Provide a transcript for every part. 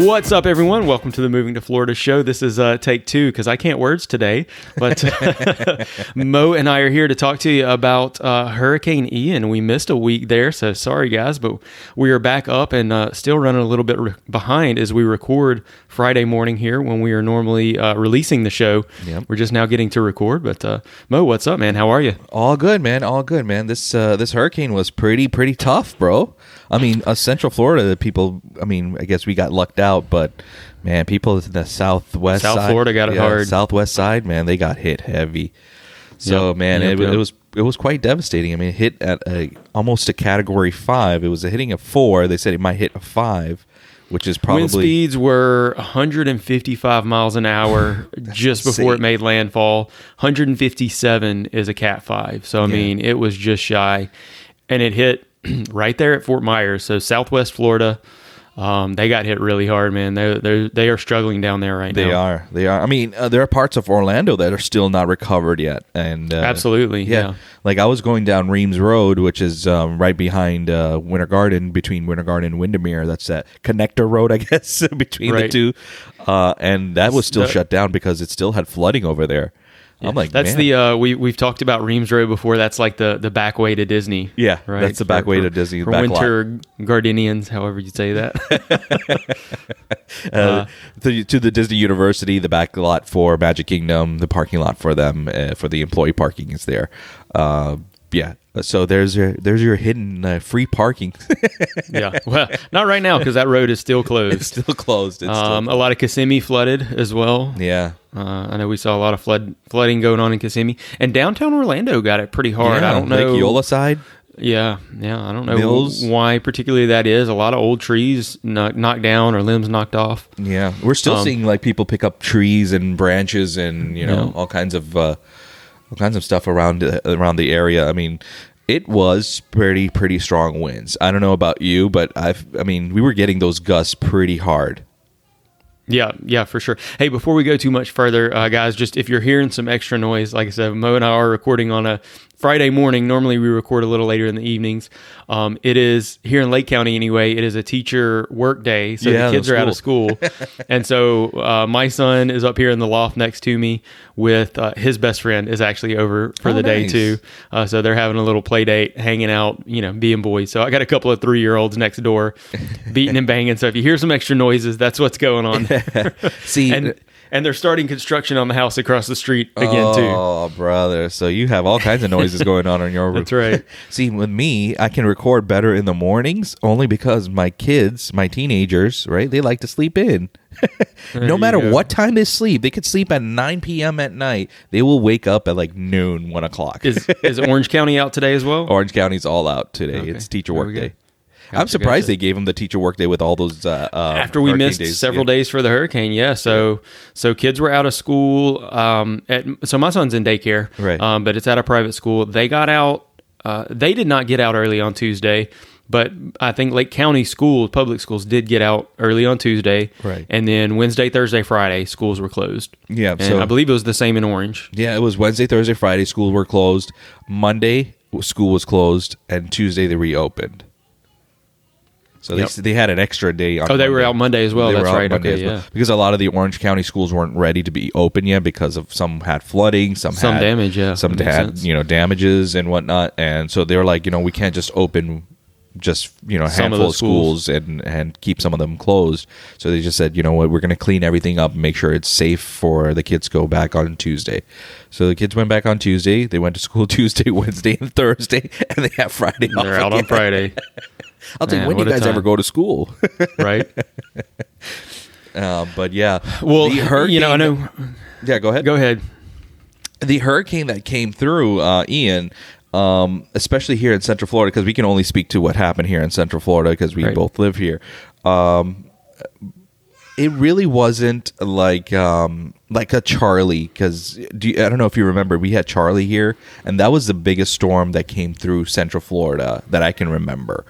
What's up, everyone? Welcome to the Moving to Florida show. This is uh, take two because I can't words today, but Mo and I are here to talk to you about uh, Hurricane Ian. We missed a week there, so sorry, guys, but we are back up and uh, still running a little bit re- behind as we record Friday morning here when we are normally uh, releasing the show. Yep. We're just now getting to record, but uh, Mo, what's up, man? How are you? All good, man. All good, man. This uh, this hurricane was pretty pretty tough, bro. I mean, uh, Central Florida, the people. I mean, I guess we got lucked out, but man, people in the southwest, South side, Florida got it hard. Southwest side, man, they got hit heavy. So Yep, man, yep, it, yep. it was it was quite devastating. I mean, it hit at a almost a category five. It was a hitting a four. They said it might hit a five, which is probably Wind speeds were 155 miles an hour just before it made landfall. 157 is a Cat 5. So, I Yeah. mean, it was just shy. And it hit right there at Fort Myers. So, Southwest Florida. Um, they got hit really hard, man. They they they are struggling down there right They now. are. They are. I mean, uh, there are parts of Orlando that are still not recovered yet, and uh, Absolutely, yeah. Like I was going down Reams Road, which is um, right behind uh, Winter Garden, between Winter Garden and Windermere. That's that connector road, I guess, between the two. Uh, and that was still The- shut down because it still had flooding over there. I'm like, that's man. the uh, we we've talked about Reams Road before. That's like the the back way to Disney. Yeah, right. that's the back way to Disney, For back lot. winter Gardenians, however you say that. uh, to, to the Disney University, the back lot for Magic Kingdom, the parking lot for them uh, for the employee parking is there. Uh, yeah, so there's your there's your hidden uh, free parking. yeah. Well, not right now because that road is still closed. it's still closed. It's Um, still, a lot of Kissimmee flooded as well. yeah, Uh, I know we saw a lot of flood flooding going on in Kissimmee, and downtown Orlando got it pretty hard. yeah. I don't know. Lake Eola side. Yeah, yeah. I don't know Mills. why particularly that is. A lot of old trees knock, knocked down or limbs knocked off. Yeah, we're still Um, seeing like people pick up trees and branches and you know Yeah. all kinds of uh, all kinds of stuff around uh, around the area. I mean, it was pretty pretty strong winds. I don't know about you, but I've I mean we were getting those gusts pretty hard. Yeah, yeah, for sure. Hey, before we go too much further, uh, guys, just if you're hearing some extra noise, like I said, Mo and I are recording on a Friday morning. Normally, we record a little later in the evenings. Um, it is here in Lake County anyway. It is a teacher work day, so Yeah, the kids are out of school, and so uh, my son is up here in the loft next to me with uh, his best friend is actually over for Oh, the day too. Uh, so they're having a little play date, hanging out, you know, being boys. So I got a couple of three year olds next door, beating and banging. So if you hear some extra noises, that's what's going on. See, and and they're starting construction on the house across the street again too. Oh, brother! So you have all kinds of noises going on in your room. That's right. See, with me, I can record better in the mornings only because my kids, my teenagers, right? They like to sleep in. no matter go. what time they sleep, they could sleep at 9 p.m. at night. They will wake up at like noon, one o'clock. Is is Orange County out today as well? Orange County's all out today. Okay. It's teacher work we go. day. I'm surprised gotcha. they gave them the teacher work day with all those. Uh, uh, After we missed days. several Yeah. days for the hurricane, yeah. So so kids were out of school. Um, at, so my son's in daycare, Right. Um, but it's at a private school. They got out. Uh, they did not get out early on Tuesday, but I think Lake County schools, public schools, did get out early on Tuesday, Right. And then Wednesday, Thursday, Friday, schools were closed. Yeah, and so- I believe it was the same in Orange. Yeah, it was Wednesday, Thursday, Friday. Schools were closed. Monday, school was closed, and Tuesday they reopened. So Yep. they they had an extra day. on Oh, they were out Monday as well. They were That's out right. Monday Okay, well. yeah. Because a lot of the Orange County schools weren't ready to be open yet because of some had flooding, some Some had damage, yeah. some That had sense. you know damages and whatnot, and so they were like, you know, we can't just open just you know a Some of handful of schools, schools. and and keep some of them closed. So they just said, you know what, we're going to clean everything up, and make sure it's safe for the kids to go back on Tuesday. So the kids went back on Tuesday. They went to school Tuesday, Wednesday, and Thursday, and they have Friday off. They're out on. Friday, I'll tell you, when do you guys ever go to school? right? uh, but yeah, Well, The hurricane- you know, I know. Yeah, go ahead. Go ahead. the hurricane that came through uh, Ian, um, especially here in Central Florida, because we can only speak to what happened here in Central Florida because we Right. both live here. Um, it really wasn't like um, like a Charley because I don't know if you remember we had Charley here, and that was the biggest storm that came through Central Florida that I can remember.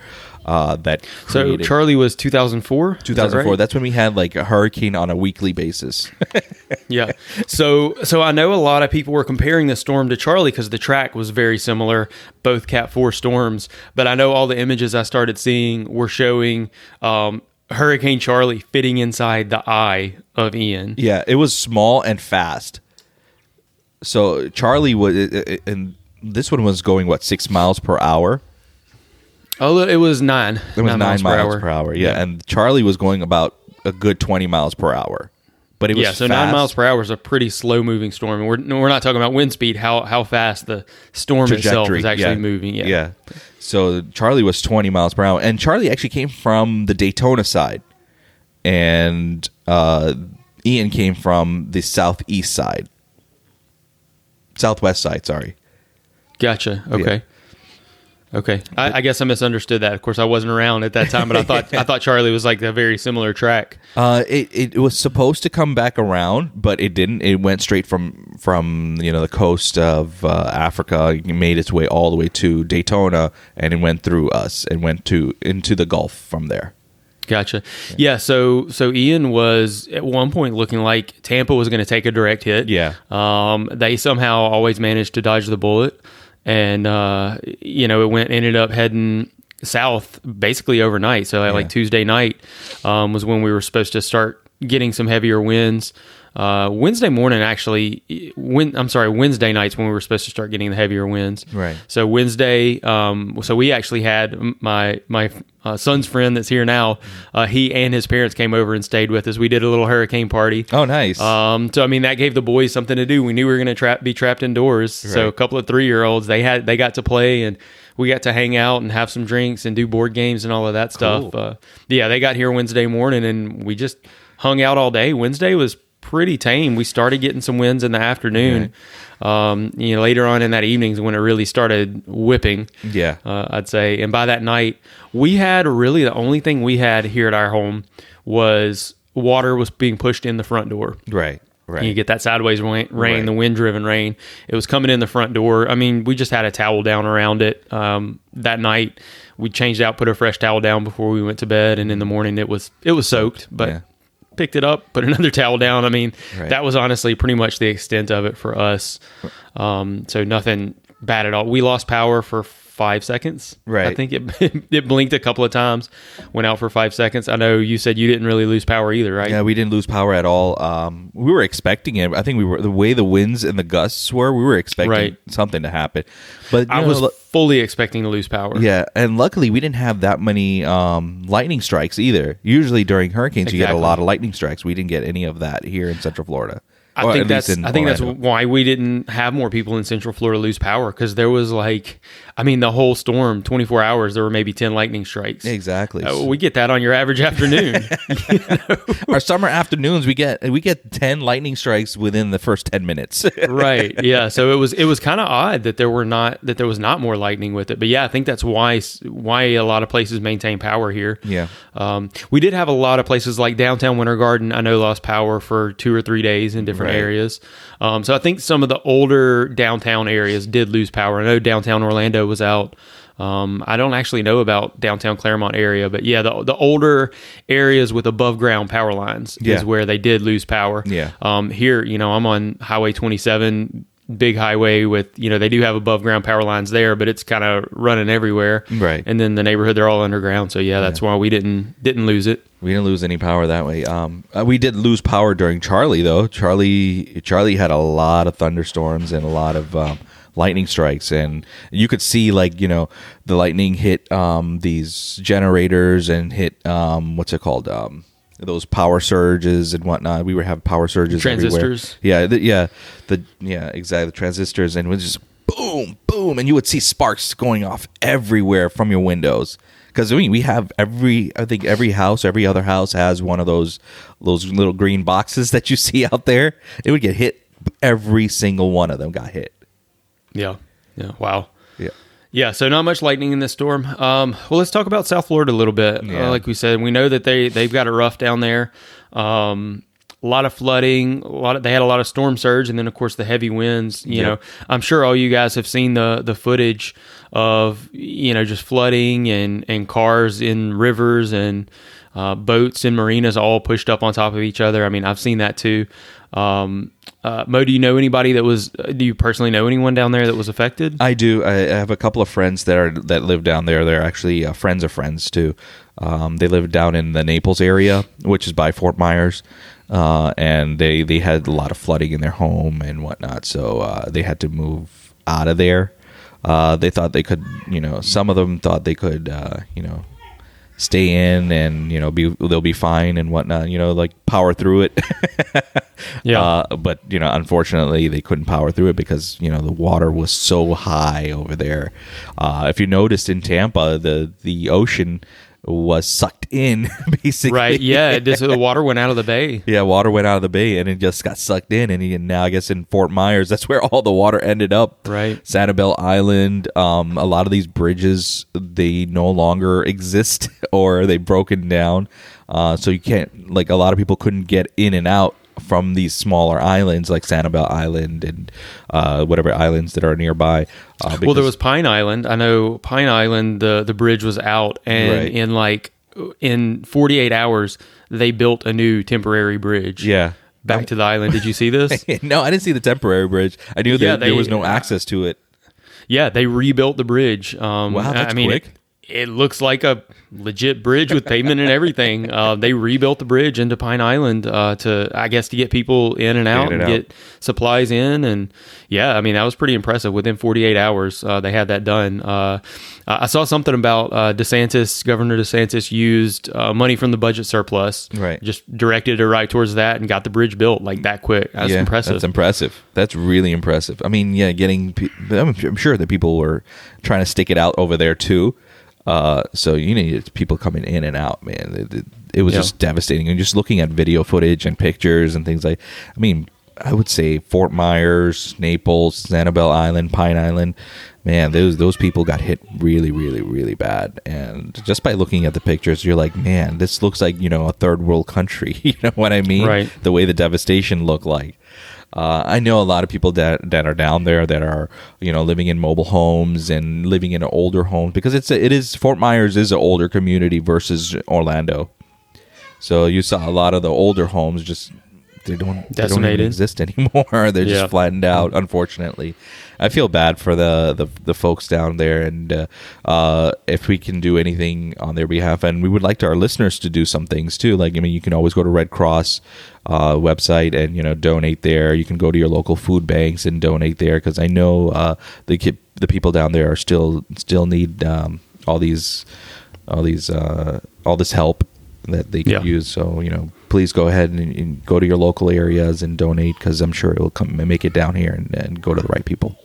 Uh, that So Charley was 2004. 2004. That's when we had like a hurricane on a weekly basis. yeah. So so I know a lot of people were comparing the storm to Charley because the track was very similar, both Cat Four storms. But I know all the images I started seeing were showing um, Hurricane Charley fitting inside the eye of Ian. Yeah, it was small and fast. So Charley was, and this one was going what six miles per hour. Oh, it was nine. It was nine, miles, per, hour. Yeah. and Charley was going about a good twenty miles per hour. But it was yeah, so fast. nine miles per hour is a pretty slow moving storm. And we're we're not talking about wind speed. How how fast the storm itself is actually yeah. moving. Yeah. yeah. So Charley was 20 miles per hour, and Charley actually came from the Daytona side, and uh, Ian came from the southeast side, southwest side. Sorry. Gotcha. Okay. Okay. I, I guess I misunderstood that. Of course, I wasn't around at that time, but I thought I thought Charley was like a very similar track. Uh, it, it was supposed to come back around, but it didn't. It went straight from from you know the coast of uh, Africa, it made its way all the way to Daytona, and it went through us and went to into the Gulf from there. Gotcha. Yeah. so so Ian was at one point looking like Tampa was going to take a direct hit. Yeah. Um, they somehow always managed to dodge the bullet, and uh, you know it went ended up heading south basically overnight. So like, like Tuesday night um, was when we were supposed to start getting some heavier winds. Uh, Wednesday morning, actually, when I'm sorry, Wednesday nights when we were supposed to start getting the heavier winds. Right. So Wednesday, um, so we actually had my my uh, son's friend that's here now. Uh, he and his parents came over and stayed with us. We did a little hurricane party. Oh, nice. Um, so I mean that gave the boys something to do. We knew we were going to trap be trapped indoors. So a couple of three year olds they had they got to play and we got to hang out and have some drinks and do board games and all of that stuff. Cool. Uh, yeah, they got here Wednesday morning and we just hung out all day. Wednesday was pretty tame. We started getting some winds in the afternoon. Um, you know, later on in that evening is when it really started whipping yeah. uh, I'd say. And by that night, we had really the only thing we had here at our home was water was being pushed in the front door. right. Right. You get that sideways rain, rain Right. the wind driven rain. It was coming in the front door. I mean, we just had a towel down around it. Um, that night, we changed out, put a fresh towel down before we went to bed, and in the morning it was it was soaked, but Yeah. Picked it up, put another towel down. I mean, Right. that was honestly pretty much the extent of it for us. Um, so nothing bad at all. We lost power for five seconds. Right. I think it it blinked a couple of times, went out for five seconds. I know you said you didn't really lose power either, right? Yeah, we didn't lose power at all. Um, we were expecting it. I think we were the way the winds and the gusts were. We were expecting Right. something to happen. But I know, was fully expecting to lose power. yeah, and luckily we didn't have that many um, lightning strikes either. Usually during hurricanes, you get a lot of lightning strikes. We didn't get any of that here in Central Florida. I think that's I think that's why we didn't have more people in Central Florida lose power because there was like I mean the whole storm 24 hours there were maybe 10 lightning strikes. exactly. Uh, we get that on your average afternoon. Our summer afternoons, we get we get ten lightning strikes within the first ten minutes. right. Yeah. So it was it was kind of odd that there were not that there was not more lightning with it. But yeah, I think that's why why a lot of places maintain power here. Yeah. Um, we did have a lot of places like downtown Winter Garden. I know lost power for two or three days in different Right. Areas. Um, so I think some of the older downtown areas did lose power. I know downtown Orlando was out. Um, I don't actually know about downtown Clermont area, but yeah, the the older areas with above ground power lines Yeah. is where they did lose power. Yeah. Um, here, you know, I'm on Highway 27, big highway with, you know, they do have above ground power lines there, but it's kind of running everywhere. Right. And then the neighborhood, they're all underground. So yeah, that's why we didn't didn't lose it. We didn't lose any power that way. Um, uh, we did lose power during Charley though. Charley Charley had a lot of thunderstorms and a lot of um, lightning strikes, and you could see like you know the lightning hit um, these generators and hit um, what's it called um, those power surges and whatnot. We were having power surges everywhere. Transistors. Yeah, the, yeah, the yeah exactly the transistors, and it was just boom, boom, and you would see sparks going off everywhere from your windows. Because I mean, we have every I think every house, every other house has one of those those little green boxes that you see out there. It would get hit. Every single one of them got hit. Yeah. Yeah. Wow. Yeah. So not much lightning in this storm. Um, well, let's talk about South Florida a little bit. Yeah. Uh, like we said, we know that they they've got it rough down there. Um, a lot of flooding. A lot of they had a lot of storm surge, and then of course the heavy winds. You Yep. know, I'm sure all you guys have seen the the footage of you know just flooding and and cars in rivers and uh, boats and marinas all pushed up on top of each other. I mean, I've seen that too. Um, uh, Mo, do you know anybody that was? uh, Do you personally know anyone down there that was affected? I do. I have a couple of friends that are that live down there. They're actually uh, friends of friends too. Um, they live down in the Naples area, which is by Fort Myers, uh, and they they had a lot of flooding in their home and whatnot. So uh, they had to move out of there. Uh, they thought they could, you know, some of them thought they could, you know, stay in and you know be they'll be fine and whatnot. You know, like power through it. Yeah. Uh, but you know, unfortunately, they couldn't power through it because you know the water was so high over there. Uh, if you noticed in Tampa, the the ocean was sucked in basically. right. Yeah. Just, the water went out of the bay. Yeah, water went out of the bay and it just got sucked in, and, he, and now I guess in Fort Myers, that's where all the water ended up. Right. Sanibel Island. Um, a lot of these bridges they no longer exist or they broken down, uh, so you can't like a lot of people couldn't get in and out from these smaller islands like Sanibel Island and uh, whatever islands that are nearby. Uh, Well, there was Pine Island. I know Pine Island. The the bridge was out, and Right. in like in 48 hours, they built a new temporary bridge. yeah. Back to the island. Did you see this? no, I didn't see the temporary bridge. I knew Yeah, that there was no access to it. Yeah, they rebuilt the bridge. Um, Wow, that's I mean, quick. It, it looks like a legit bridge with pavement and everything. Uh, they rebuilt the bridge into Pine Island uh, to, I guess, to get people in and out In and and out. get supplies in. And yeah, I mean, that was pretty impressive. Within 48 hours, uh, they had that done. Uh, I saw something about uh, DeSantis, Governor DeSantis used uh, money from the budget surplus, Right. Just directed it right towards that and got the bridge built like that quick. That's yeah, impressive. That's impressive. That's really impressive. I mean, yeah, getting. I'm sure that people were trying to stick it out over there too. Uh, so you need people coming in and out, man. It, it, it was Yeah. just devastating. And just looking at video footage and pictures and things like. I mean, I would say Fort Myers, Naples, Sanibel Island, Pine Island. Man, those those people got hit really, really, really bad. And just by looking at the pictures, you're like, man, this looks like you know a third world country. you know what I mean? Right. The way the devastation looked like. Uh, I know a lot of people that that are down there that are you know living in mobile homes and living in older homes because it's a, it is Fort Myers is an older community versus Orlando. So you saw a lot of the older homes just they don't they don't even exist anymore. They're Yeah. just flattened out. Unfortunately, I feel bad for the the, the folks down there, and uh, uh, if we can do anything on their behalf, and we would like to our listeners to do some things too. Like I mean, you can always go to Red Cross uh, website and you know donate there. You can go to your local food banks and donate there because I know uh, the ki- the people down there are still still need um, all these all these uh, all this help that they can Yeah. use. So you know, please go ahead and, and go to your local areas and donate because I'm sure it will come and make it down here and, and go to the right people.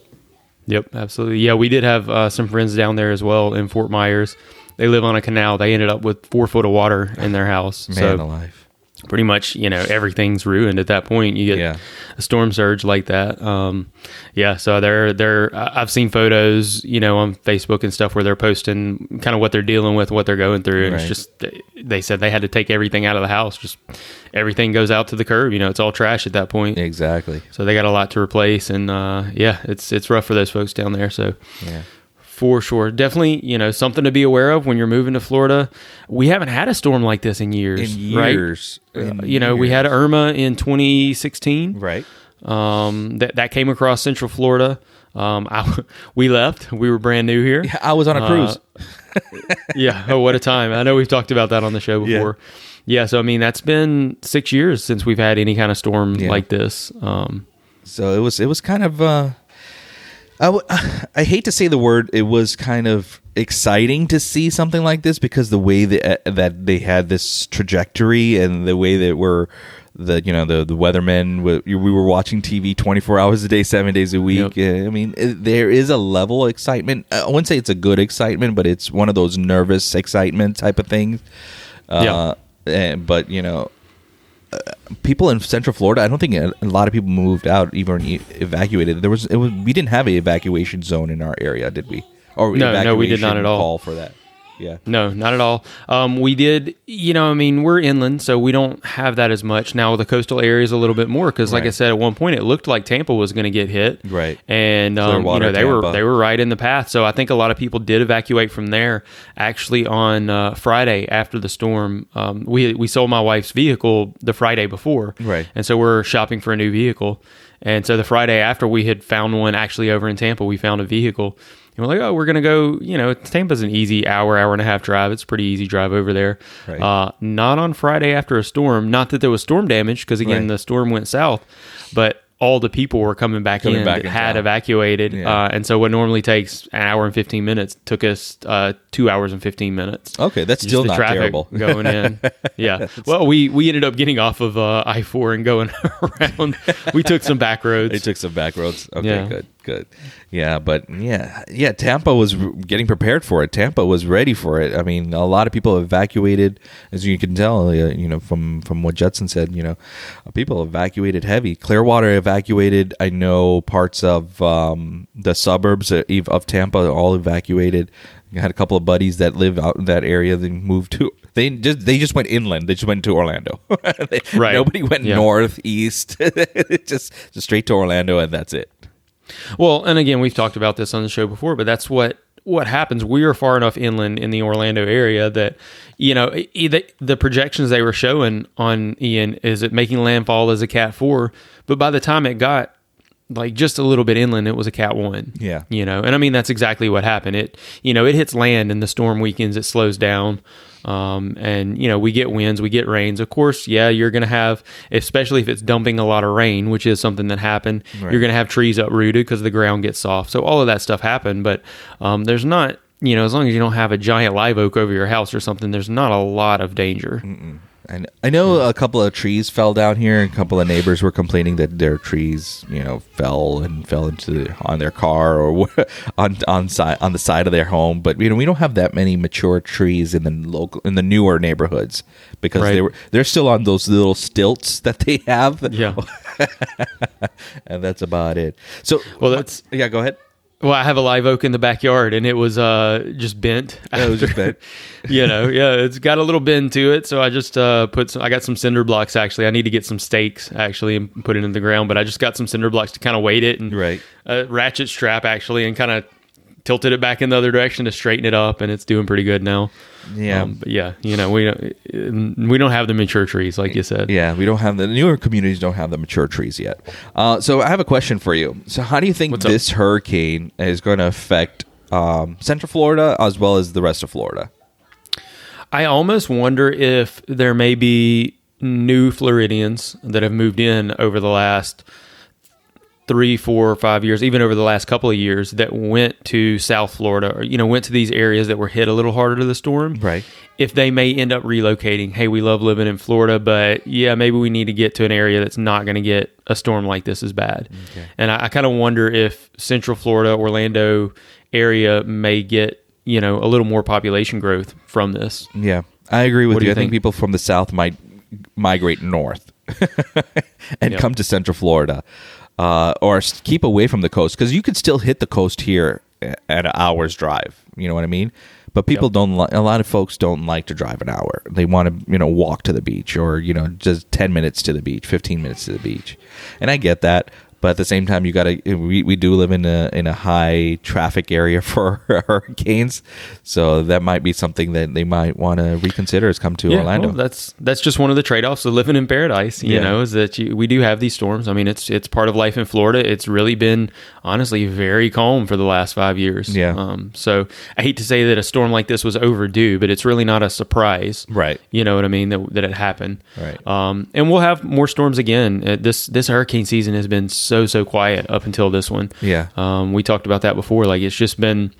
Yep, absolutely. Yeah, we did have uh, some friends down there as well in Fort Myers. They live on a canal. They ended up with four foot of water in their house. Man so alive. Pretty much, you know, everything's ruined at that point. You get Yeah. a storm surge like that. Um, yeah, so they're they're. I've seen photos, you know, on Facebook and stuff where they're posting kind of what they're dealing with, what they're going through, and Right. it's just they- they said they had to take everything out of the house. Just everything goes out to the curb. You know, it's all trash at that point. Exactly. So they got a lot to replace, and uh, yeah, it's it's rough for those folks down there. So Yeah. For sure, definitely, you know, something to be aware of when you're moving to Florida. We haven't had a storm like this in years, In right? years. In Uh, you know, we had. Irma in 2016. Right. Um, that that came across Central Florida. Um, I, we left. We were brand new here. Yeah, I was on a Uh, cruise. yeah. Oh, what a time! I know we've talked about that on the show Yeah. before. Yeah. so I mean, that's been six years since we've had any kind of storm Yeah. like this. Um, so it was it was kind of uh I, w- I hate to say the word it was kind of exciting to see something like this because the way that that they had this trajectory and the way that we're the you know the the weathermen we, we were watching TV 24 hours a day 7 days a week. Yep. Uh, I mean it, there is a level of excitement. I wouldn't say it's a good excitement but it's one of those nervous excitement type of things. Uh, and, but you know people in Central Florida, I don't think a, a lot of people moved out, even evacuated. There was, it was we didn't have an evacuation zone in our area, did we? Or No, no, we did not at all. Call for that. Yeah. No, not at all. Um, we did, you know, I mean, we're inland, so we don't have that as much. Now, the coastal areas a little bit more because, like I said, at one point it looked like Tampa was going to get hit. Right. And, um, you know, they were, they were right in the path. So I think a lot of people did evacuate from there. Actually, on uh, Friday after the storm, um, we, we sold my wife's vehicle the Friday before. Right. And so we're shopping for a new vehicle. And so the Friday after we had found one actually over in Tampa, we found a vehicle. And we're like, oh, we're going to go, you know, Tampa's an easy hour, hour and a half drive. It's a pretty easy drive over there. Right. Uh, not on Friday after a storm. Not that there was storm damage, because again, Right. the storm went south, but all the people were coming back Coming in back that in had evacuated. Yeah. Uh, and so what normally takes an hour and 15 minutes took us uh, two hours and 15 minutes. Okay, that's Just still the not terrible. going in. Yeah. Well, we we ended up getting off of uh, I four and going around. We took some back roads. They took some back roads. Okay, Yeah. good, good. Yeah, but yeah, yeah. Tampa was getting prepared for it. Tampa was ready for it. I mean, a lot of people evacuated, as you can tell. Uh, you know, from from what Judson said. You know, uh, people evacuated heavy. Clearwater evacuated. I know parts of um, the suburbs of of Tampa all evacuated. I had a couple of buddies that live out in that area. They moved to. They just they just went inland. They just went to Orlando. They- Right. Nobody went Yeah. north, east. just just straight to Orlando, and that's it. Well, and again, we've talked about this on the show before, but that's what what happens. We are far enough inland in the Orlando area that you know the, the projections they were showing on Ian is it making landfall as a Cat four, but by the time it got like just a little bit inland, it was a Cat one. Yeah. you know, and I mean that's exactly what happened. It you know it hits land and the storm weakens, it slows down. Um, and you know we get winds, we get rains. Of course, yeah, you're going to have, especially if it's dumping a lot of rain, which is something that happened. Right. You're going to have trees uprooted because the ground gets soft. So all of that stuff happened, but um, there's not, you know, as long as you don't have a giant live oak over your house or something, there's not a lot of danger. And I know a couple of trees fell down here, and a couple of neighbors were complaining that their trees, you know, fell and fell into the, on their car or on on side on the side of their home. But you know, we don't have that many mature trees in the local in the newer neighborhoods because Right. they were they're still on those little stilts that they have. Yeah. and that's about it. So, Well, that's- yeah. Go ahead. Well, I have a live oak in the backyard, and it was uh, just bent. it was just bent. you know, yeah, it's got a little bend to it. So I just uh, put some. I got some cinder blocks. Actually, I need to get some stakes actually and put it in the ground. But I just got some cinder blocks to kind of weight it and Right. a ratchet strap actually, and kind of tilted it back in the other direction to straighten it up, and it's doing pretty good now. Yeah. Um, but yeah, you know, we don't we don't have the mature trees like you said. Yeah, we don't have the newer communities don't have the mature trees yet. Uh, so I have a question for you. So how do you think What's up? this hurricane is going to affect um, Central Florida as well as the rest of Florida? I almost wonder if there may be new Floridians that have moved in over the last three, four, five years, even over the last couple of years, that went to South Florida or you know went to these areas that were hit a little harder to the storm. Right. If they may end up relocating, hey, we love living in Florida, but yeah, maybe we need to get to an area that's not going to get a storm like this as bad. And I, I kind of wonder if Central Florida, Orlando area may get you know a little more population growth from this. Yeah, I agree with you. you I think think? people from the south might migrate north and Yeah. come to Central Florida, uh, or keep away from the coast because you could still hit the coast here at an hour's drive. You know what I mean? But people Yep. don't. Li- a lot of folks don't like to drive an hour. They want to, you know, walk to the beach or you know, just ten minutes to the beach, fifteen minutes to the beach, and I get that. But at the same time, you got to. We, we do live in a in a high traffic area for hurricanes, so that might be something that they might want to reconsider. Is come to Orlando. well, that's that's just one of the trade offs of living in paradise. You Yeah. know, is that you, we do have these storms. I mean, it's it's part of life in Florida. It's really been honestly very calm for the last five years. Yeah. Um, so I hate to say that a storm like this was overdue, but it's really not a surprise. Right. You know what I mean? That that it happened. Right. Um, and we'll have more storms again. Uh, this this hurricane season has been so so quiet up until this one. Yeah. Um, we talked about that before. Like it's just been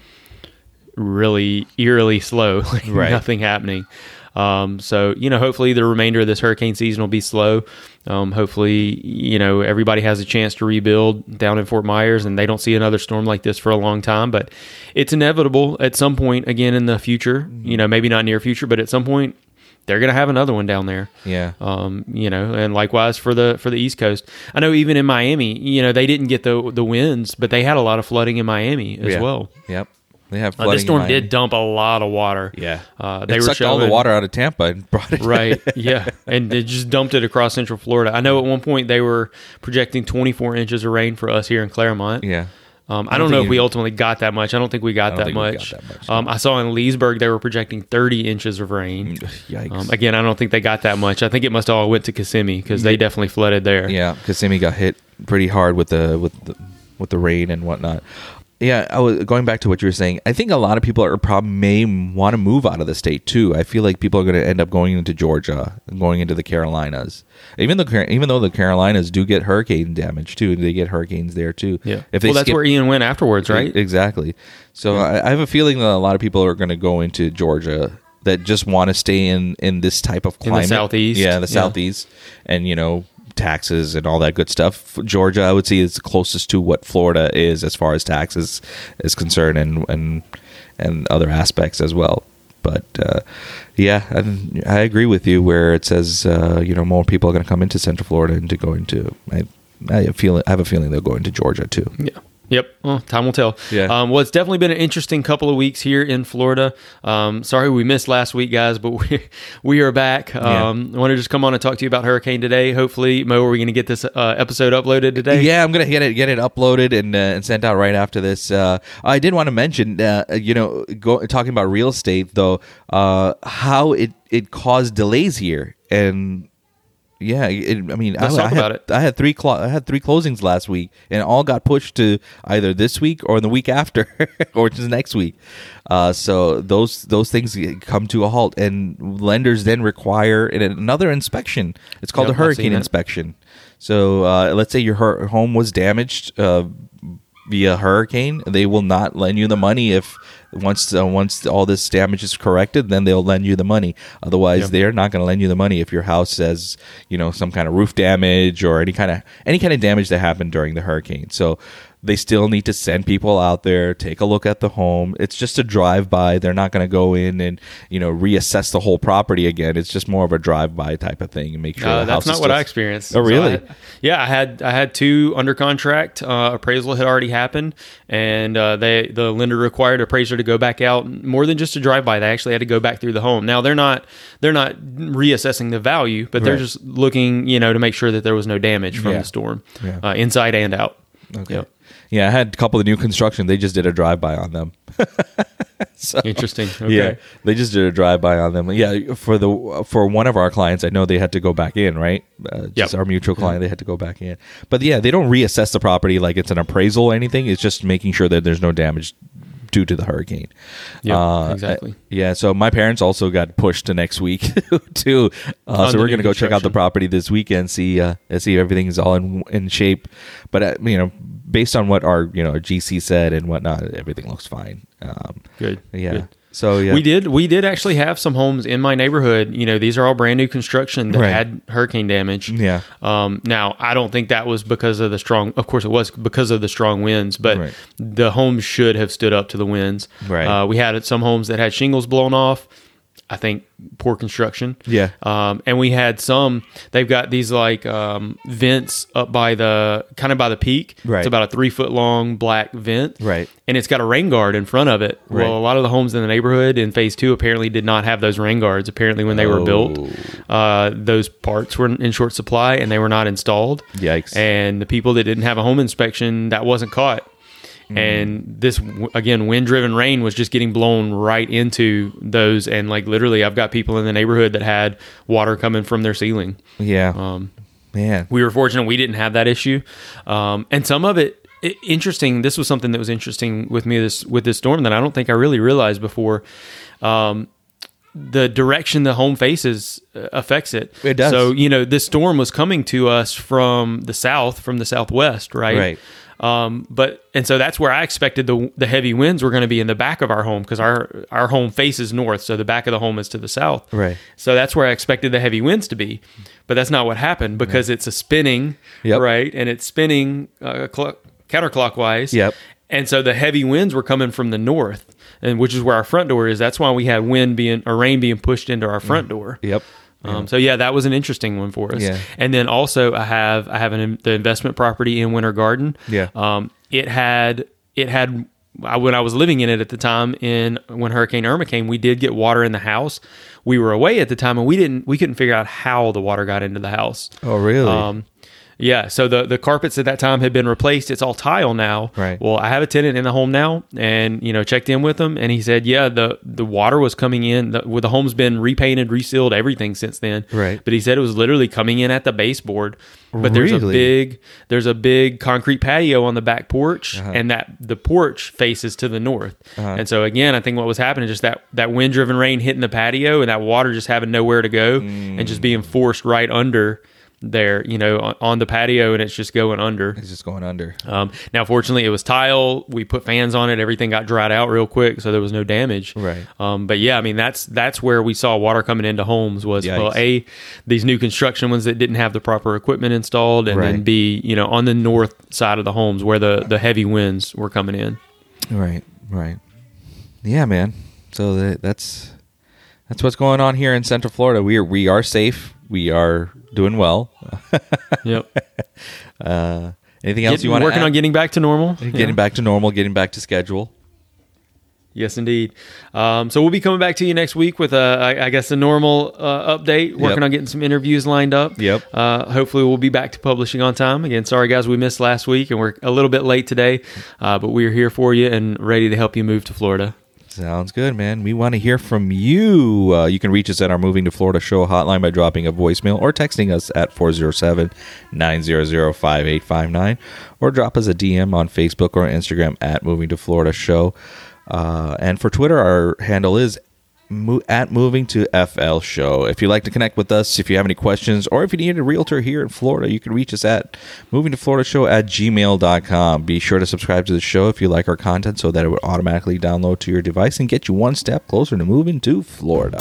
really eerily slow. Like Right. nothing happening. Um, so you know, hopefully the remainder of this hurricane season will be slow. Um, hopefully, you know, everybody has a chance to rebuild down in Fort Myers, and they don't see another storm like this for a long time. But it's inevitable at some point again in the future. You know, maybe not near future, but at some point they're going to have another one down there. Yeah. Um, you know, and likewise for the for the East Coast. I know even in Miami, you know, they didn't get the the winds, but they had a lot of flooding in Miami as Yeah. well. Yep. They have Uh, flooding. this in storm did dump a lot of water. Yeah, Uh, they were sucked all the water out of Tampa and brought it. right yeah and they just dumped it across central florida i know at one point they were projecting 24 inches of rain for us here in clermont yeah. um, i I don't don't know if we ultimately got that much i don't think we got, that, think we got much. that much, um, i saw in leesburg they were projecting 30 inches of rain Yikes. um, again i don't think they got that much i think it must have all went to kissimmee because they definitely flooded there Yeah, Kissimmee got hit pretty hard with the with the with the rain and whatnot. Yeah, I was going back to what you were saying. I think a lot of people are probably may want to move out of the state too. I feel like people are going to end up going into Georgia and going into the Carolinas. Even though even though the Carolinas do get hurricane damage too, they get hurricanes there too. yeah if they well that's skip- where ian went afterwards right Exactly. So I, I have a feeling that a lot of people are going to go into Georgia that just want to stay in in this type of the climate. southeast. Yeah, the Yeah. southeast, and you know taxes and all that good stuff. Georgia, I would say, is closest to what Florida is as far as taxes is concerned, and and and other aspects as well. But uh, yeah, I, I agree with you where it says uh, you know more people are going to come into Central Florida and to go into. I, I feel I have a feeling they'll go into Georgia too. Yeah. Yep. Well, time will tell. Yeah. Um, well, it's definitely been an interesting couple of weeks here in Florida. Um, sorry we missed last week, guys, but we we are back. Um, I want to just come on and talk to you about hurricane today. Hopefully, Mo, are we going to get this uh, episode uploaded today? Yeah, I'm gonna get it get it uploaded and, uh, and sent out right after this. Uh, I did want to mention, uh, you know, go, talking about real estate though, uh, how it it caused delays here, and yeah, it, I mean, Let's I, talk I had, about it. I had three clo- I had three closings last week, and all got pushed to either this week or the week after, or just next week. Uh, so those those things come to a halt, and lenders then require an- another inspection. It's called Yep, a hurricane inspection. So uh, let's say your her- home was damaged uh, via hurricane, they will not lend you the money if once uh, once all this damage is corrected, then they'll lend you the money. Otherwise, Yep. they're not going to lend you the money if your house has you know some kind of roof damage or any kind of any kind of damage that happened during the hurricane. So they still need to send people out there take a look at the home it's just a drive by they're not going to go in and you know reassess the whole property again it's just more of a drive by type of thing and make sure Uh, the house that's not what still- I experienced. Oh, really? I had- yeah, I had I had two under contract. Uh, appraisal had already happened, and uh, they the lender required appraiser to go back out more than just a drive by. They actually had to go back through the home. Now they're not they're not reassessing the value, but they're Right. just looking you know to make sure that there was no damage from Yeah. the storm, Yeah. uh, inside and out. Okay. Yep. Yeah, I had a couple of new construction. They just did a drive by on them. so, Interesting. Okay. Yeah, they just did a drive by on them. Yeah, for the for one of our clients, I know they had to go back in. Right, uh, just Yep. our mutual client, they had to go back in. But yeah, they don't reassess the property like it's an appraisal or anything. It's just making sure that there's no damage due to the hurricane. Yeah, exactly. uh, yeah, so my parents also got pushed to next week too. Uh, so we're gonna go check out the property this weekend, see uh, see if everything's all in in shape. But uh, you know, based on what our you know our GC said and whatnot, everything looks fine. Um, Good. yeah. Good. So yeah, We did. We did actually have some homes in my neighborhood. You know, these are all brand new construction that Right. had hurricane damage. Yeah. Um, now, I don't think that was because of the strong. Of course, it was because of the strong winds, but Right. the homes should have stood up to the winds. Right. Uh, we had some homes that had shingles blown off. I think poor construction. Yeah. Um, and we had some. They've got these like um, vents up by the kind of by the peak. Right. It's about a three foot long black vent Right. and it's got a rain guard in front of it. Right. Well, a lot of the homes in the neighborhood in phase two apparently did not have those rain guards. Apparently, when they were built, Oh. uh, those parts were in short supply and they were not installed. Yikes. And the people that didn't have a home inspection, that wasn't caught. Mm. And this again, wind driven rain was just getting blown right into those, and like literally, I've got people in the neighborhood that had water coming from their ceiling. yeah, Um, man. we were fortunate we didn't have that issue um, and some of it, interesting this was something that was interesting with me this with this storm that i don't think i really realized before um, the direction the home faces uh, affects it It does. so you know this storm was coming to us from the south from the southwest right Right. Um, but and so that's where I expected the the heavy winds were going to be in the back of our home because our our home faces north, so the back of the home is to the south. Right. So that's where I expected the heavy winds to be, but that's not what happened because it's a spinning, Yep. right, and it's spinning uh, cl- counterclockwise. Yep. And so the heavy winds were coming from the north, and which is where our front door is. That's why we had wind being or rain being pushed into our front door. Yep. Um, so yeah, that was an interesting one for us. Yeah. And then also I have I have an the investment property in Winter Garden. Yeah. Um, it had it had I, when I was living in it at the time, in when Hurricane Irma came, we did get water in the house. We were away at the time, and we didn't we couldn't figure out how the water got into the house. Oh, really? Um, yeah, so the the carpets at that time had been replaced. It's all tile now. Right. Well, I have a tenant in the home now, and you know checked in with him, and he said, yeah, the the water was coming in. The, well, the home's been repainted, resealed, everything since then. Right. But he said it was literally coming in at the baseboard. But there's a big there's a big concrete patio on the back porch, Uh-huh. and that the porch faces to the north. And so again, I think what was happening is just that that wind driven rain hitting the patio, and that water just having nowhere to go, and just being forced right under there, you know, on, on the patio, and it's just going under. it's just going under. Um, now, fortunately, it was tile. We put fans on it. Everything got dried out real quick, so there was no damage. Right. Um, but yeah, I mean, that's that's where we saw water coming into homes was well, a these new construction ones that didn't have the proper equipment installed, and then Right. b you know on the north side of the homes where the the heavy winds were coming in. Right, right. Yeah, man. So that, that's that's what's going on here in Central Florida. We are we are safe. We are doing well. Yep. Uh, anything else Get- you want working to on getting back to normal. getting Yeah. back to normal, getting back to schedule? Yes, indeed. Um, so we'll be coming back to you next week with a, I I guess, a normal uh, update. Working Yep. on getting some interviews lined up. Yep. Uh, hopefully, we'll be back to publishing on time. Again, sorry guys, we missed last week and we're a little bit late today, uh, but we're here for you and ready to help you move to Florida. Sounds good, man. We want to hear from you. Uh, you can reach us at our Moving to Florida show hotline by dropping a voicemail or texting us at 407 900 5859 or drop us a DM on Facebook or Instagram at Moving to Florida show. Uh, and for Twitter, our handle is mo- at Moving to FL show. If you'd like to connect with us, if you have any questions, or if you need a realtor here in Florida, you can reach us at moving to Florida show at gmail.com. Be sure to subscribe to the show if you like our content so that it would automatically download to your device and get you one step closer to moving to Florida.